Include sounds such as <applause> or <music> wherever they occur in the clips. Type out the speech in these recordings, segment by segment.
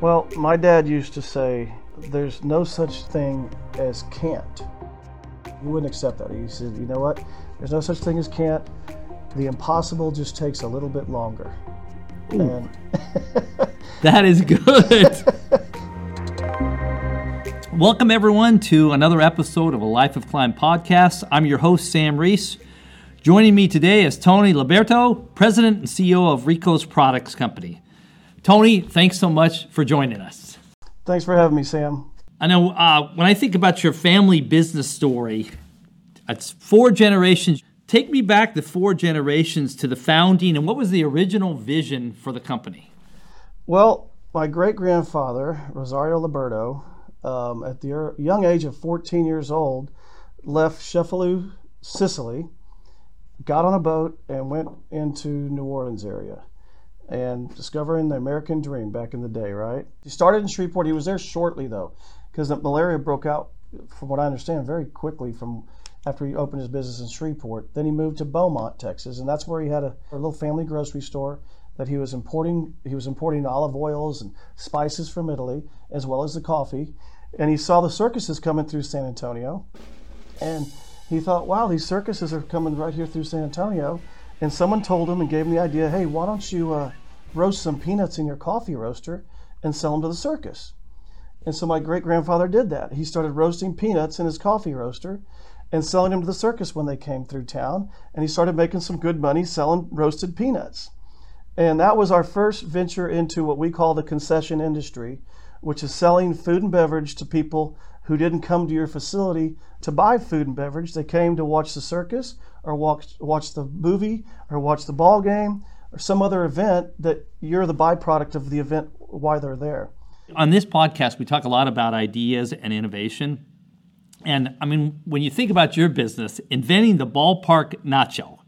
Well, my dad used to say, there's no such thing as can't. He wouldn't accept that. He said, you know what? There's no such thing as can't. The impossible just takes a little bit longer. And <laughs> That is good. <laughs> Welcome, everyone, to another episode of a Life of Climb podcast. I'm your host, Sam Reese. Joining me today is Tony Liberto, President and CEO of Rico's Products Company. Tony, thanks so much for joining us. thanks for having me, Sam. I know uh, when I think about your family business story, it's four generations. Take me back the four generations to the founding and what was the original vision for the company? Well, my great grandfather, Rosario Liberto, um, at the young age of 14 years old, left Cefalù, Sicily, got on a boat, and went into New Orleans area and discovering the American dream back in the day, right? He started in Shreveport. He was there shortly, though, because the malaria broke out, from what I understand, very quickly from after he opened his business in Shreveport. Then he moved to Beaumont, Texas, and that's where he had a, a little family grocery store that he was importing. He was importing olive oils and spices from Italy, as well as the coffee. And he saw the circuses coming through San Antonio, and he thought, "Wow, these circuses are coming right here through San Antonio." And someone told him and gave him the idea, "Hey, why don't you uh, roast some peanuts in your coffee roaster and sell them to the circus?" And so my great grandfather did that. He started roasting peanuts in his coffee roaster and selling them to the circus when they came through town. And he started making some good money selling roasted peanuts. And that was our first venture into what we call the concession industry, which is selling food and beverage to people who didn't come to your facility to buy food and beverage. They came to watch the circus or watch, watch the movie or watch the ball game or some other event that you're the byproduct of the event why they're there. On this podcast, we talk a lot about ideas and innovation. And I mean, when you think about your business, inventing the ballpark nacho,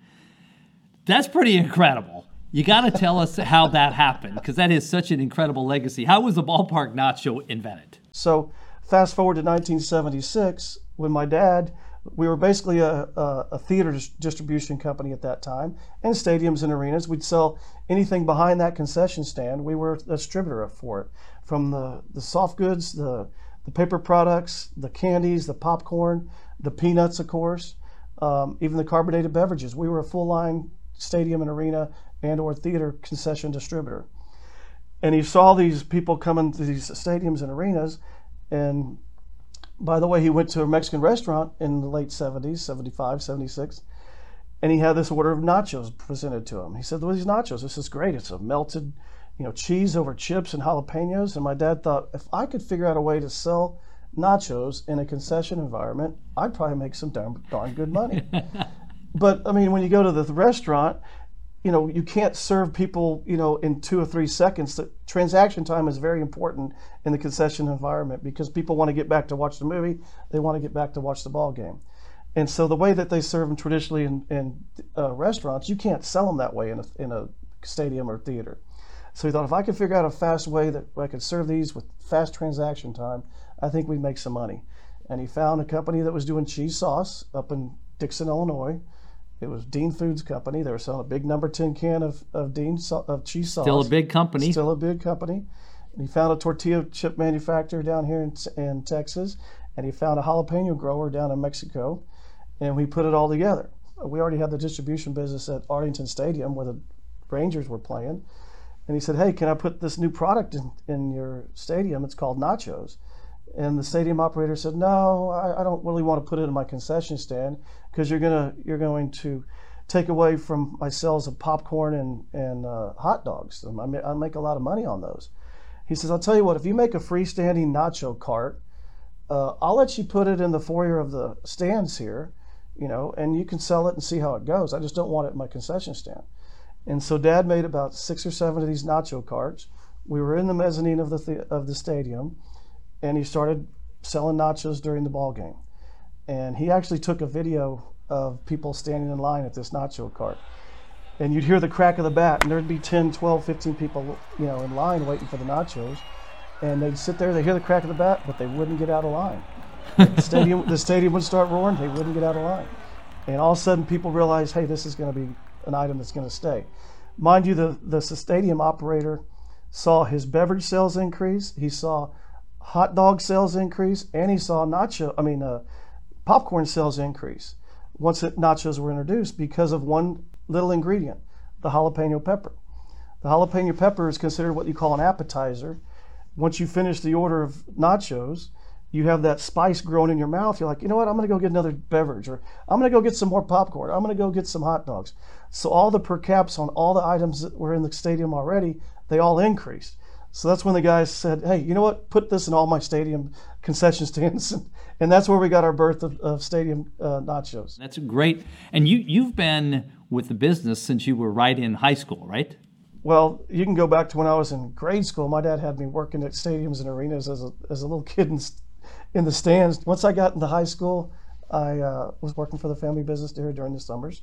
that's pretty incredible. You got to tell us how that happened because that is such an incredible legacy. How was the ballpark nacho invented? So, fast forward to 1976, when my dad, we were basically a, a, a theater distribution company at that time, and stadiums and arenas. We'd sell anything behind that concession stand. We were a distributor for it, from the, the soft goods, the, the paper products, the candies, the popcorn, the peanuts, of course, um, even the carbonated beverages. We were a full line stadium and arena and or theater concession distributor and he saw these people coming to these stadiums and arenas. And by the way, he went to a Mexican restaurant in the late 70s, 75, 76, and he had this order of nachos presented to him. He said, Well, these nachos, this is great. It's a melted, you know, cheese over chips and jalapenos. And my dad thought, if I could figure out a way to sell nachos in a concession environment, I'd probably make some darn, darn good money. <laughs> but I mean, when you go to the restaurant, you know you can't serve people you know in two or three seconds. The transaction time is very important in the concession environment because people want to get back to watch the movie. They want to get back to watch the ball game. And so the way that they serve them traditionally in, in uh, restaurants you can't sell them that way in a, in a stadium or theater. So he thought if i could figure out a fast way that i could serve these with fast transaction time i think we'd make some money. And he found a company that was doing cheese sauce up in dixon illinois it was Dean Foods Company. They were selling a big number 10 can of, of Dean so- of cheese sauce. Still a big company. Still a big company. And he found a tortilla chip manufacturer down here in, in Texas, and he found a jalapeno grower down in Mexico, and we put it all together. We already had the distribution business at Arlington Stadium where the Rangers were playing. And he said, Hey, can I put this new product in, in your stadium? It's called nachos. And the stadium operator said, "No, I, I don't really want to put it in my concession stand because you're gonna you're going to take away from my sales of popcorn and and uh, hot dogs. I, ma- I make a lot of money on those." He says, "I'll tell you what. If you make a freestanding nacho cart, uh, I'll let you put it in the foyer of the stands here, you know, and you can sell it and see how it goes. I just don't want it in my concession stand." And so Dad made about six or seven of these nacho carts. We were in the mezzanine of the, the of the stadium and he started selling nachos during the ball game. And he actually took a video of people standing in line at this nacho cart. And you'd hear the crack of the bat, and there'd be 10, 12, 15 people, you know, in line waiting for the nachos. And they'd sit there, they'd hear the crack of the bat, but they wouldn't get out of line. the <laughs> stadium, the stadium would start roaring, they wouldn't get out of line. And all of a sudden, people realized, hey, this is going to be an item that's going to stay. Mind you, the, the stadium operator saw his beverage sales increase. He saw hot dog sales increase, and he saw nacho. I mean, uh, popcorn sales increase once the nachos were introduced because of one little ingredient, the jalapeno pepper. The jalapeno pepper is considered what you call an appetizer. Once you finish the order of nachos, you have that spice growing in your mouth. You're like, you know what? I'm going to go get another beverage, or I'm going to go get some more popcorn. I'm going to go get some hot dogs. So all the per caps on all the items that were in the stadium already, they all increased. So that's when the guys said, hey, you know what? Put this in all my stadium concession stands. <laughs> And that's where we got our birth of, of stadium uh, nachos. That's great. And you, you've been with the business since you were right in high school, right? Well, you can go back to when I was in grade school. My dad had me working at stadiums and arenas as a, as a little kid in, in the stands. Once I got into high school, I uh, was working for the family business there during the summers,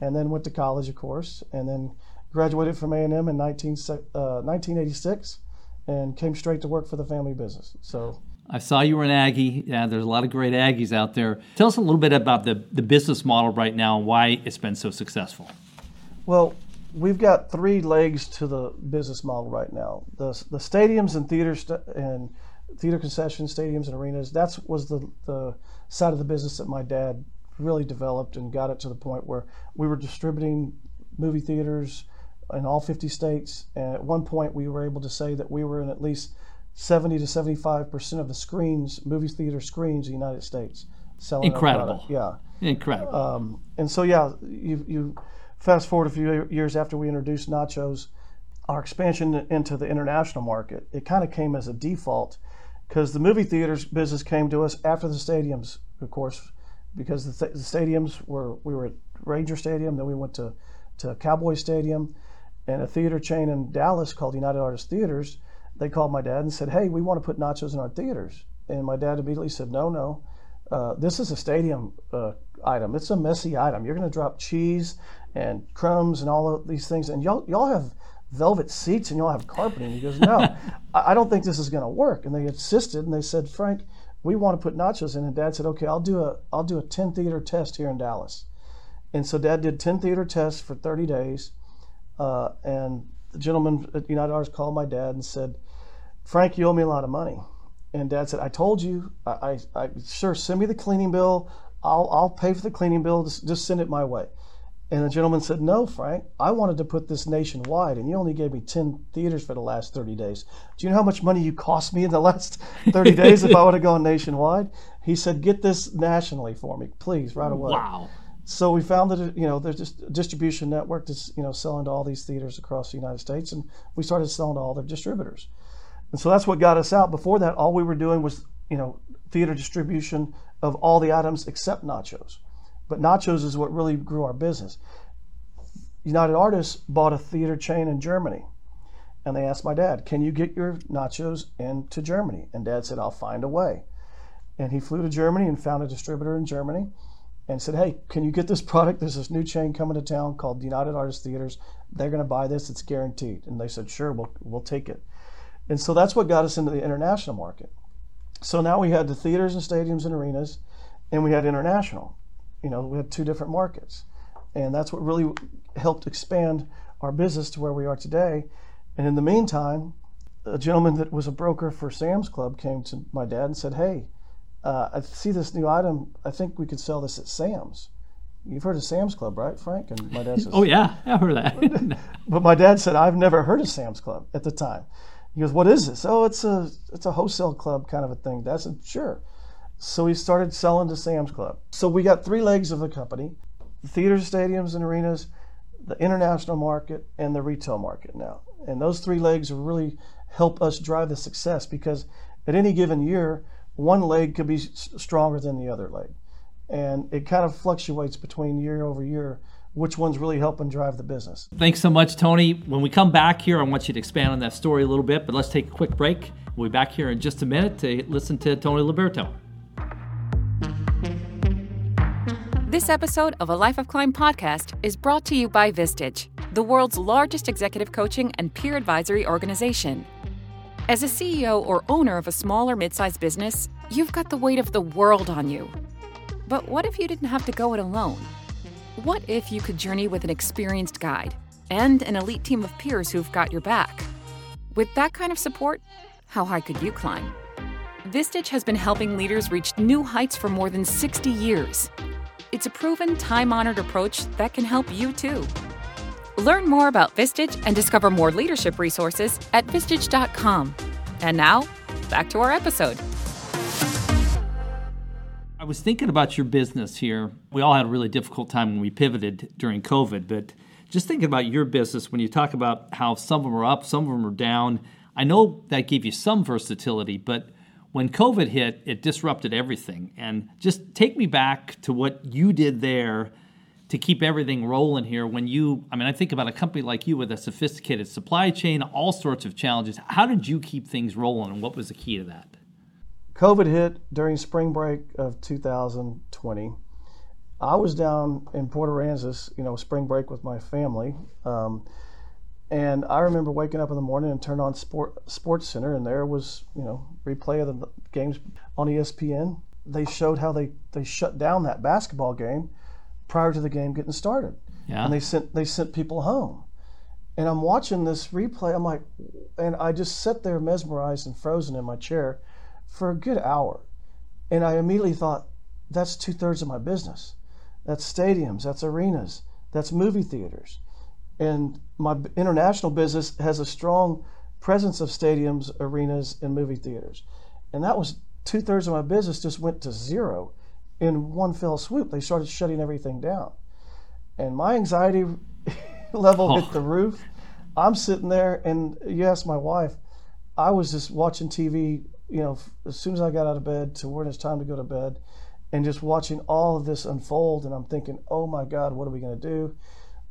and then went to college, of course, and then graduated from A&M in 19, uh, 1986 and came straight to work for the family business. So I saw you were an Aggie. Yeah, there's a lot of great Aggies out there. Tell us a little bit about the, the business model right now and why it's been so successful. Well, we've got three legs to the business model right now. The, the stadiums and theaters and theater concessions, stadiums and arenas. That was the, the side of the business that my dad really developed and got it to the point where we were distributing movie theaters in all 50 states. And at one point, we were able to say that we were in at least 70 to 75 percent of the screens, movie theater screens in the United States. Selling Incredible. Yeah. Incredible. Um, and so, yeah, you, you fast forward a few years after we introduced nachos, our expansion into the international market, it kind of came as a default because the movie theaters business came to us after the stadiums, of course, because the, th- the stadiums were, we were at Ranger Stadium, then we went to, to Cowboy Stadium, and a theater chain in Dallas called United Artists Theaters. They called my dad and said, "Hey, we want to put nachos in our theaters." And my dad immediately said, "No, no, uh, this is a stadium uh, item. It's a messy item. You're going to drop cheese and crumbs and all of these things, and y'all y'all have velvet seats and y'all have carpeting." He goes, "No, <laughs> I, I don't think this is going to work." And they insisted, and they said, "Frank, we want to put nachos in." And Dad said, "Okay, I'll do a I'll do a 10 theater test here in Dallas." And so Dad did 10 theater tests for 30 days uh, and the gentleman at United Artists called my dad and said, Frank, you owe me a lot of money. And dad said, I told you, I, I, I sure, send me the cleaning bill. I'll, I'll pay for the cleaning bill. Just, just send it my way. And the gentleman said, No, Frank, I wanted to put this nationwide, and you only gave me 10 theaters for the last 30 days. Do you know how much money you cost me in the last 30 days if I <laughs> would have gone nationwide? He said, Get this nationally for me, please, right away. Wow. So we founded, you know, there's just a distribution network that's, you know, selling to all these theaters across the United States, and we started selling to all their distributors. And so that's what got us out. Before that, all we were doing was, you know, theater distribution of all the items except nachos. But nachos is what really grew our business. United Artists bought a theater chain in Germany. And they asked my dad, Can you get your nachos into Germany? And dad said, I'll find a way. And he flew to Germany and found a distributor in Germany and said, "Hey, can you get this <laughs> product? There's this new chain coming to town called United Artists Theaters. They're going to buy this. It's guaranteed." And they said, "Sure, we'll we'll take it." And so that's what got us into the international market. So now we had the theaters and stadiums and arenas, and we had international. You know, we had two different markets, and that's what really helped expand our business to where we are today. And in the meantime, a gentleman that was a broker for Sam's Club came to my dad and said, "Hey." Uh, I see this new item. I think we could sell this at Sam's. You've heard of Sam's Club, right, Frank? And my dad <laughs> says, Oh yeah, <laughs> I've heard of that. <laughs> but my dad said I've never heard of Sam's Club at the time. He goes, "What is this?" Oh, it's a it's a wholesale club kind of a thing. Dad said, "Sure." So we started selling to Sam's Club. So we got three legs of the company: the theaters, stadiums, and arenas, the international market, and the retail market now. And those three legs really help us drive the success because at any given year one leg could be stronger than the other leg. And it kind of fluctuates between year over year which one's really helping drive the business. Thanks so much, Tony. When we come back here, I want you to expand on that story a little bit, but let's take a quick break. We'll be back here in just a minute to listen to Tony Liberto. This episode of a Life of Climb podcast is brought to you by Vistage, the world's largest executive coaching and peer advisory organization. As a CEO or owner of a small or mid sized business, you've got the weight of the world on you. But what if you didn't have to go it alone? What if you could journey with an experienced guide and an elite team of peers who've got your back? With that kind of support, how high could you climb? Vistage has been helping leaders reach new heights for more than 60 years. It's a proven, time honored approach that can help you too. Learn more about Vistage and discover more leadership resources at Vistage.com. And now, back to our episode. I was thinking about your business here. We all had a really difficult time when we pivoted during COVID, but just thinking about your business when you talk about how some of them are up, some of them are down. I know that gave you some versatility, but when COVID hit, it disrupted everything. And just take me back to what you did there to keep everything rolling here when you I mean I think about a company like you with a sophisticated supply chain, all sorts of challenges. How did you keep things rolling and what was the key to that? COVID hit during spring break of 2020. I was down in Port Aransas, you know, spring break with my family. Um, and I remember waking up in the morning and turned on Sport Sports Center, and there was, you know, replay of the games on ESPN. They showed how they, they shut down that basketball game prior to the game getting started. Yeah. And they sent they sent people home. And I'm watching this replay. I'm like, and I just sat there mesmerized and frozen in my chair for a good hour. And I immediately thought, that's two thirds of my business. That's stadiums, that's arenas, that's movie theaters. And my international business has a strong presence of stadiums, arenas, and movie theaters. And that was two thirds of my business just went to zero in one fell swoop. They started shutting everything down. And my anxiety <laughs> level Oh. hit the oh. roof. I'm sitting there, and you ask my wife, I was just watching TV, you know, as soon as I got out of bed to when it's time to go to bed, and just watching all of this unfold. And I'm thinking, oh my God, what are we going to do?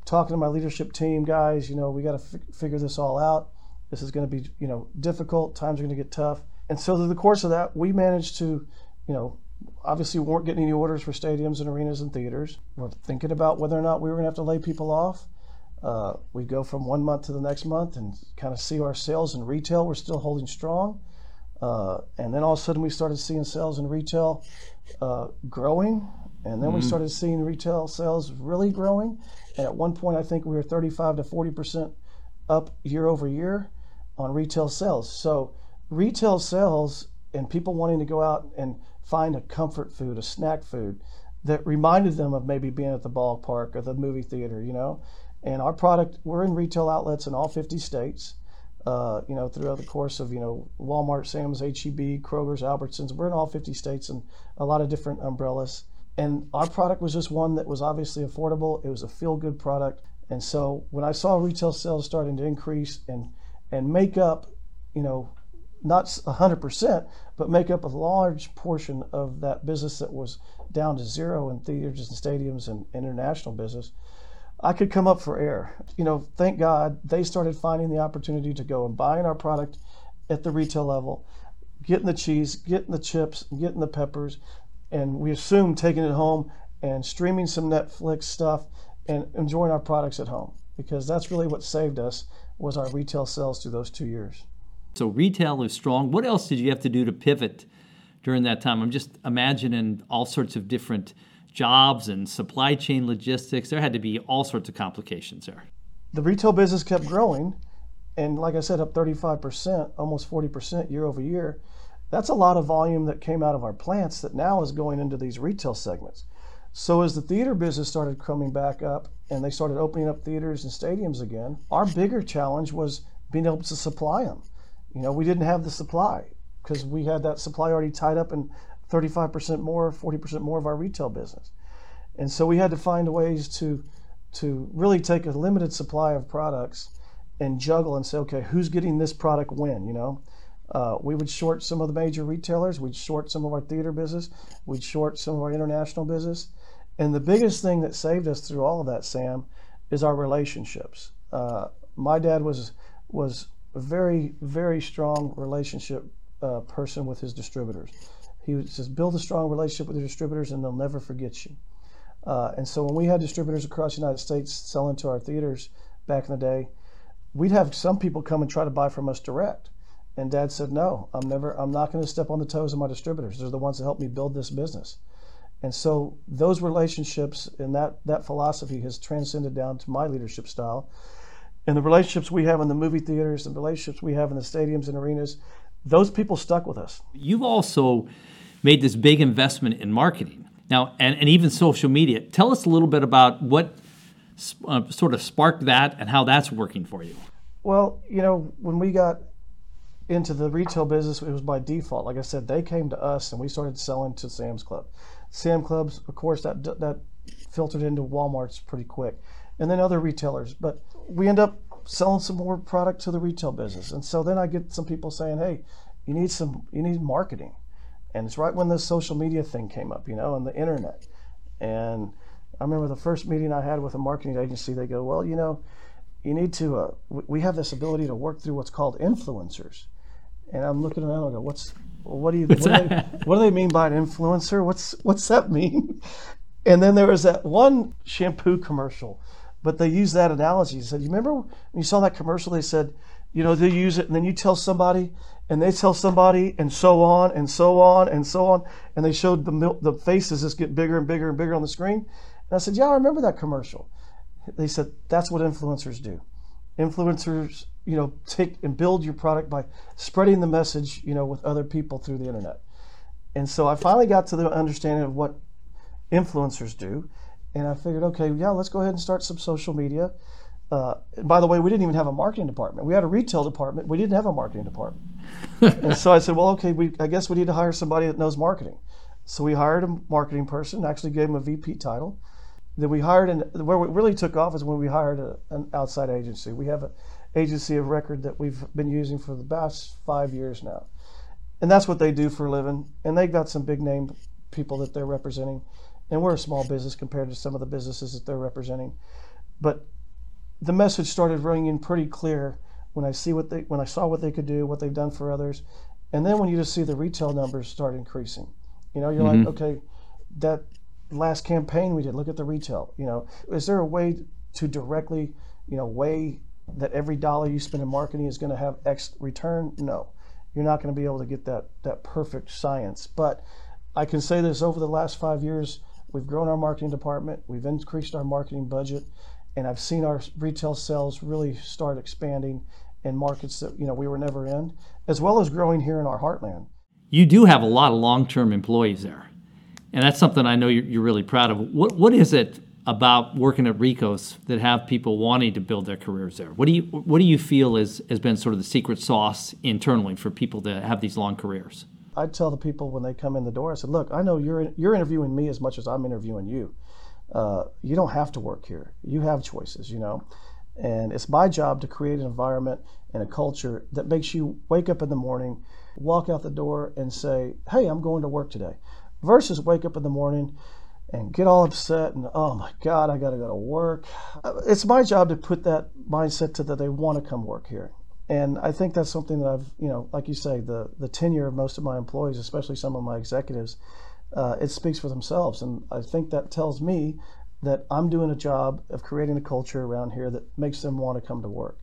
Talking to my leadership team, guys, you know, we got to f- figure this all out. This is going to be, you know, difficult. Times are going to get tough. And so through the course of that, we managed to, you know, obviously we weren't getting any orders for stadiums and arenas and theaters. We're thinking about whether or not we were going to have to lay people off. Uh, we go from one month to the next month and kind of see our sales in retail. We're still holding strong. Uh, and then all of a sudden we started seeing sales in retail uh, growing. And then we started seeing retail sales really growing. And at one point, I think we were 35 to 40% up year over year on retail sales. So retail sales and people wanting to go out and find a comfort food, a snack food that reminded them of maybe being at the ballpark or the movie theater, you know. And our product, we're in retail outlets in all 50 states. Uh, you know, throughout the course of you know Walmart, Sam's, HEB, Kroger's, Albertsons, we're in all 50 states and a lot of different umbrellas. And our product was just one that was obviously affordable. It was a feel-good product. And so when I saw retail sales starting to increase and and make up, you know, not 100%, but make up a large portion of that business that was down to zero in theaters and stadiums and international business, I could come up for air. You know, thank God they started finding the opportunity to go and buying our product at the retail level, getting the cheese, getting the chips, getting the peppers, and we assume taking it home and streaming some Netflix stuff and enjoying our products at home because that's really what saved us was our retail sales through those two years. So retail is strong. What else did you have to do to pivot during that time? I'm just imagining all sorts of different jobs and supply chain logistics. There had to be all sorts of complications there. The retail business kept growing, and like I said, up 35%, almost 40% year over year. That's a lot of volume that came out of our plants that now is going into these retail segments. So as the theater business started coming back up and they started opening up theaters and stadiums again, our bigger challenge was being able to supply them. You know, we didn't have the supply because we had that supply already tied up in 35% more, 40% more of our retail business. And so we had to find ways to to really take a limited supply of products and juggle and say, okay, who's getting this product when, you know? Uh, we would short some of the major retailers. We'd short some of our theater business. We'd short some of our international business. And the biggest thing that saved us through all of that, Sam, is our relationships. Uh, my dad was was a very very strong relationship uh, person with his distributors. He says, build a strong relationship with your distributors, and they'll never forget you. Uh, and so when we had distributors across the United States selling to our theaters back in the day, we'd have some people come and try to buy from us direct. And Dad said, "No, I'm never. I'm not going to step on the toes of my distributors. They're the ones that helped me build this business." And so those relationships and that that philosophy has transcended down to my leadership style. And the relationships we have in the movie theaters, the relationships we have in the stadiums and arenas, those people stuck with us. You've also made this big investment in marketing now, and, and even social media. Tell us a little bit about what uh, sort of sparked that and how that's working for you. Well, you know, when we got into the retail business, it was by default. Like I said, they came to us and we started selling to Sam's Club. Sam Clubs, of course, that that filtered into Walmart's pretty quick, and then other retailers. But we end up selling some more product to the retail business, and so then I get some people saying, "Hey, you need some, you need marketing," and it's right when the social media thing came up, you know, and the internet. And I remember the first meeting I had with a marketing agency. They go, "Well, you know." You need to. Uh, we have this ability to work through what's called influencers, and I'm looking around. and I go, "What's well, what do you what do, they, <laughs> what do they mean by an influencer? What's what's that mean? And then there was that one shampoo commercial, but they use that analogy. They said, "You remember when you saw that commercial? They said, you know, they use it, and then you tell somebody, and they tell somebody, and so on, and so on, and so on, and they showed the the faces just get bigger and bigger and bigger on the screen. And I said, "Yeah, I remember that commercial." They said, "That's what influencers do. Influencers you know take and build your product by spreading the message you know with other people through the internet and so i finally got to the understanding of what influencers do and i figured okay yeah let's go ahead and start some social media. Uh, by the way we didn't even have a marketing department. We had a retail department. We didn't have a marketing department. <laughs> And so i said well okay we, i guess we need to hire somebody that knows marketing. So we hired a marketing person actually gave him a vp title. Then we hired and where we really took off is when we hired a, an outside agency. We have an agency of record that we've been using for the past five years now. And that's what they do for a living. And they've got some big name people that they're representing. And we're a small business compared to some of the businesses that they're representing. But the message started ringing pretty clear when I see what they when I saw what they could do, what they've done for others. And then when you just see the retail numbers start increasing. You know, you're mm-hmm. like, okay, that last campaign we did, look at the retail. You know, is there a way to directly, you know, weigh that every dollar you spend in marketing is going to have X return? No, you're not going to be able to get that that perfect science. But I can say this: over the last five years, we've grown our marketing department, we've increased our marketing budget, and I've seen our retail sales really start expanding in markets that you know we were never in, as well as growing here in our heartland. You do have a lot of long-term employees there, and that's something I know you're, really proud of. What what is it about working at Ricos that have people wanting to build their careers there? What do you what do you feel is, has been sort of the secret sauce internally for people to have these long careers? I tell the people when they come in the door, I said, "Look, I know you're you're interviewing me as much as I'm interviewing you. Uh, you don't have to work here. You have choices, you know." And it's my job to create an environment and a culture that makes you wake up in the morning, walk out the door, and say, "Hey, I'm going to work today," versus wake up in the morning and get all upset and oh my god i got to go to work it's my job to put that mindset to that they want to come work here and i think that's something that i've you know like you say the the tenure of most of my employees especially some of my executives uh, it speaks for themselves and i think that tells me that i'm doing a job of creating a culture around here that makes them want to come to work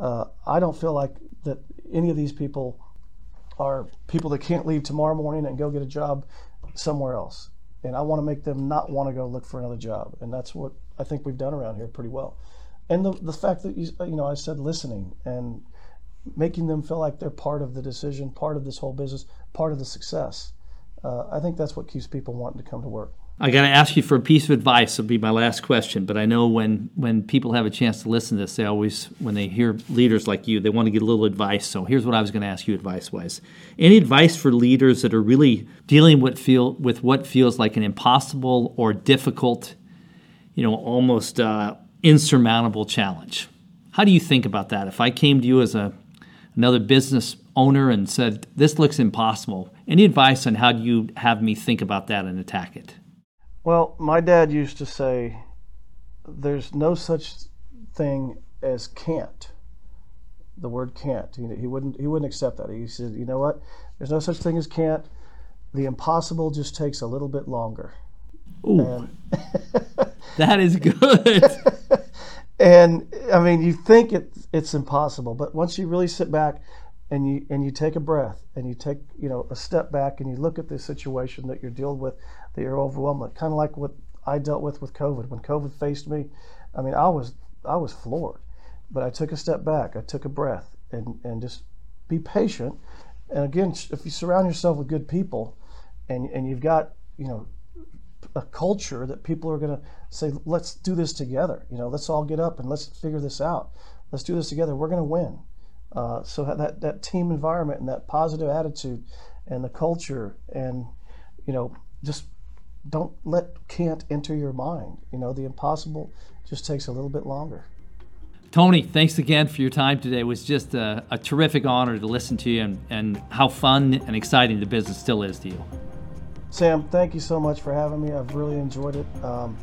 uh, i don't feel like that any of these people are people that can't leave tomorrow morning and go get a job somewhere else and I want to make them not want to go look for another job. And that's what I think we've done around here pretty well. And the, the fact that, you, you know, I said listening and making them feel like they're part of the decision, part of this whole business, part of the success. Uh, I think that's what keeps people wanting to come to work. I got to ask you for a piece of advice. It'll be my last question, but I know when when people have a chance to listen to this, they always, when they hear leaders like you, they want to get a little advice. So here's what I was going to ask you advice wise. Any advice for leaders that are really dealing with feel with what feels like an impossible or difficult, you know, almost uh, insurmountable challenge? How do you think about that? If I came to you as a another business owner and said, "This looks impossible," any advice on how do you have me think about that and attack it? Well, my dad used to say, "There's no such thing as can't." The word can't. He, wouldn't. He wouldn't accept that. He said, "You know what? There's no such thing as can't. The impossible just takes a little bit longer." Ooh, and, <laughs> that is good. <laughs> and I mean, you think it, it's impossible, but once you really sit back and you and you take a breath and you take you know a step back and you look at the situation that you're dealing with that you're overwhelmed with kind of like what I dealt with with COVID when COVID faced me I mean I was I was floored but I took a step back. I took a breath and, and just be patient. And again, if you surround yourself with good people and, and you've got, you know, a culture that people are going to say, let's do this together. You know, let's all get up and let's figure this out. Let's do this together. We're going to win. Uh, so that that team environment and that positive attitude and the culture and you know just don't let can't enter your mind. You know, the impossible just takes a little bit longer. Tony, thanks again for your time today. It was just a, a terrific honor to listen to you and, and how fun and exciting the business still is to you. Sam, thank you so much for having me. I've really enjoyed it. Um,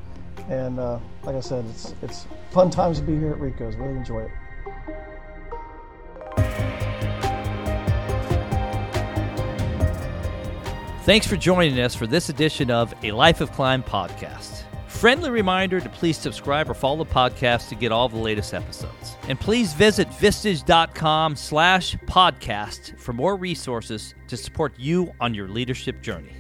and uh, like I said, it's, it's fun times to be here at Rico's. Really enjoy it. Thanks for joining us for this edition of A Life of Climb podcast. Friendly reminder to please subscribe or follow the podcast to get all the latest episodes. And please visit vistage.com slash podcast for more resources to support you on your leadership journey.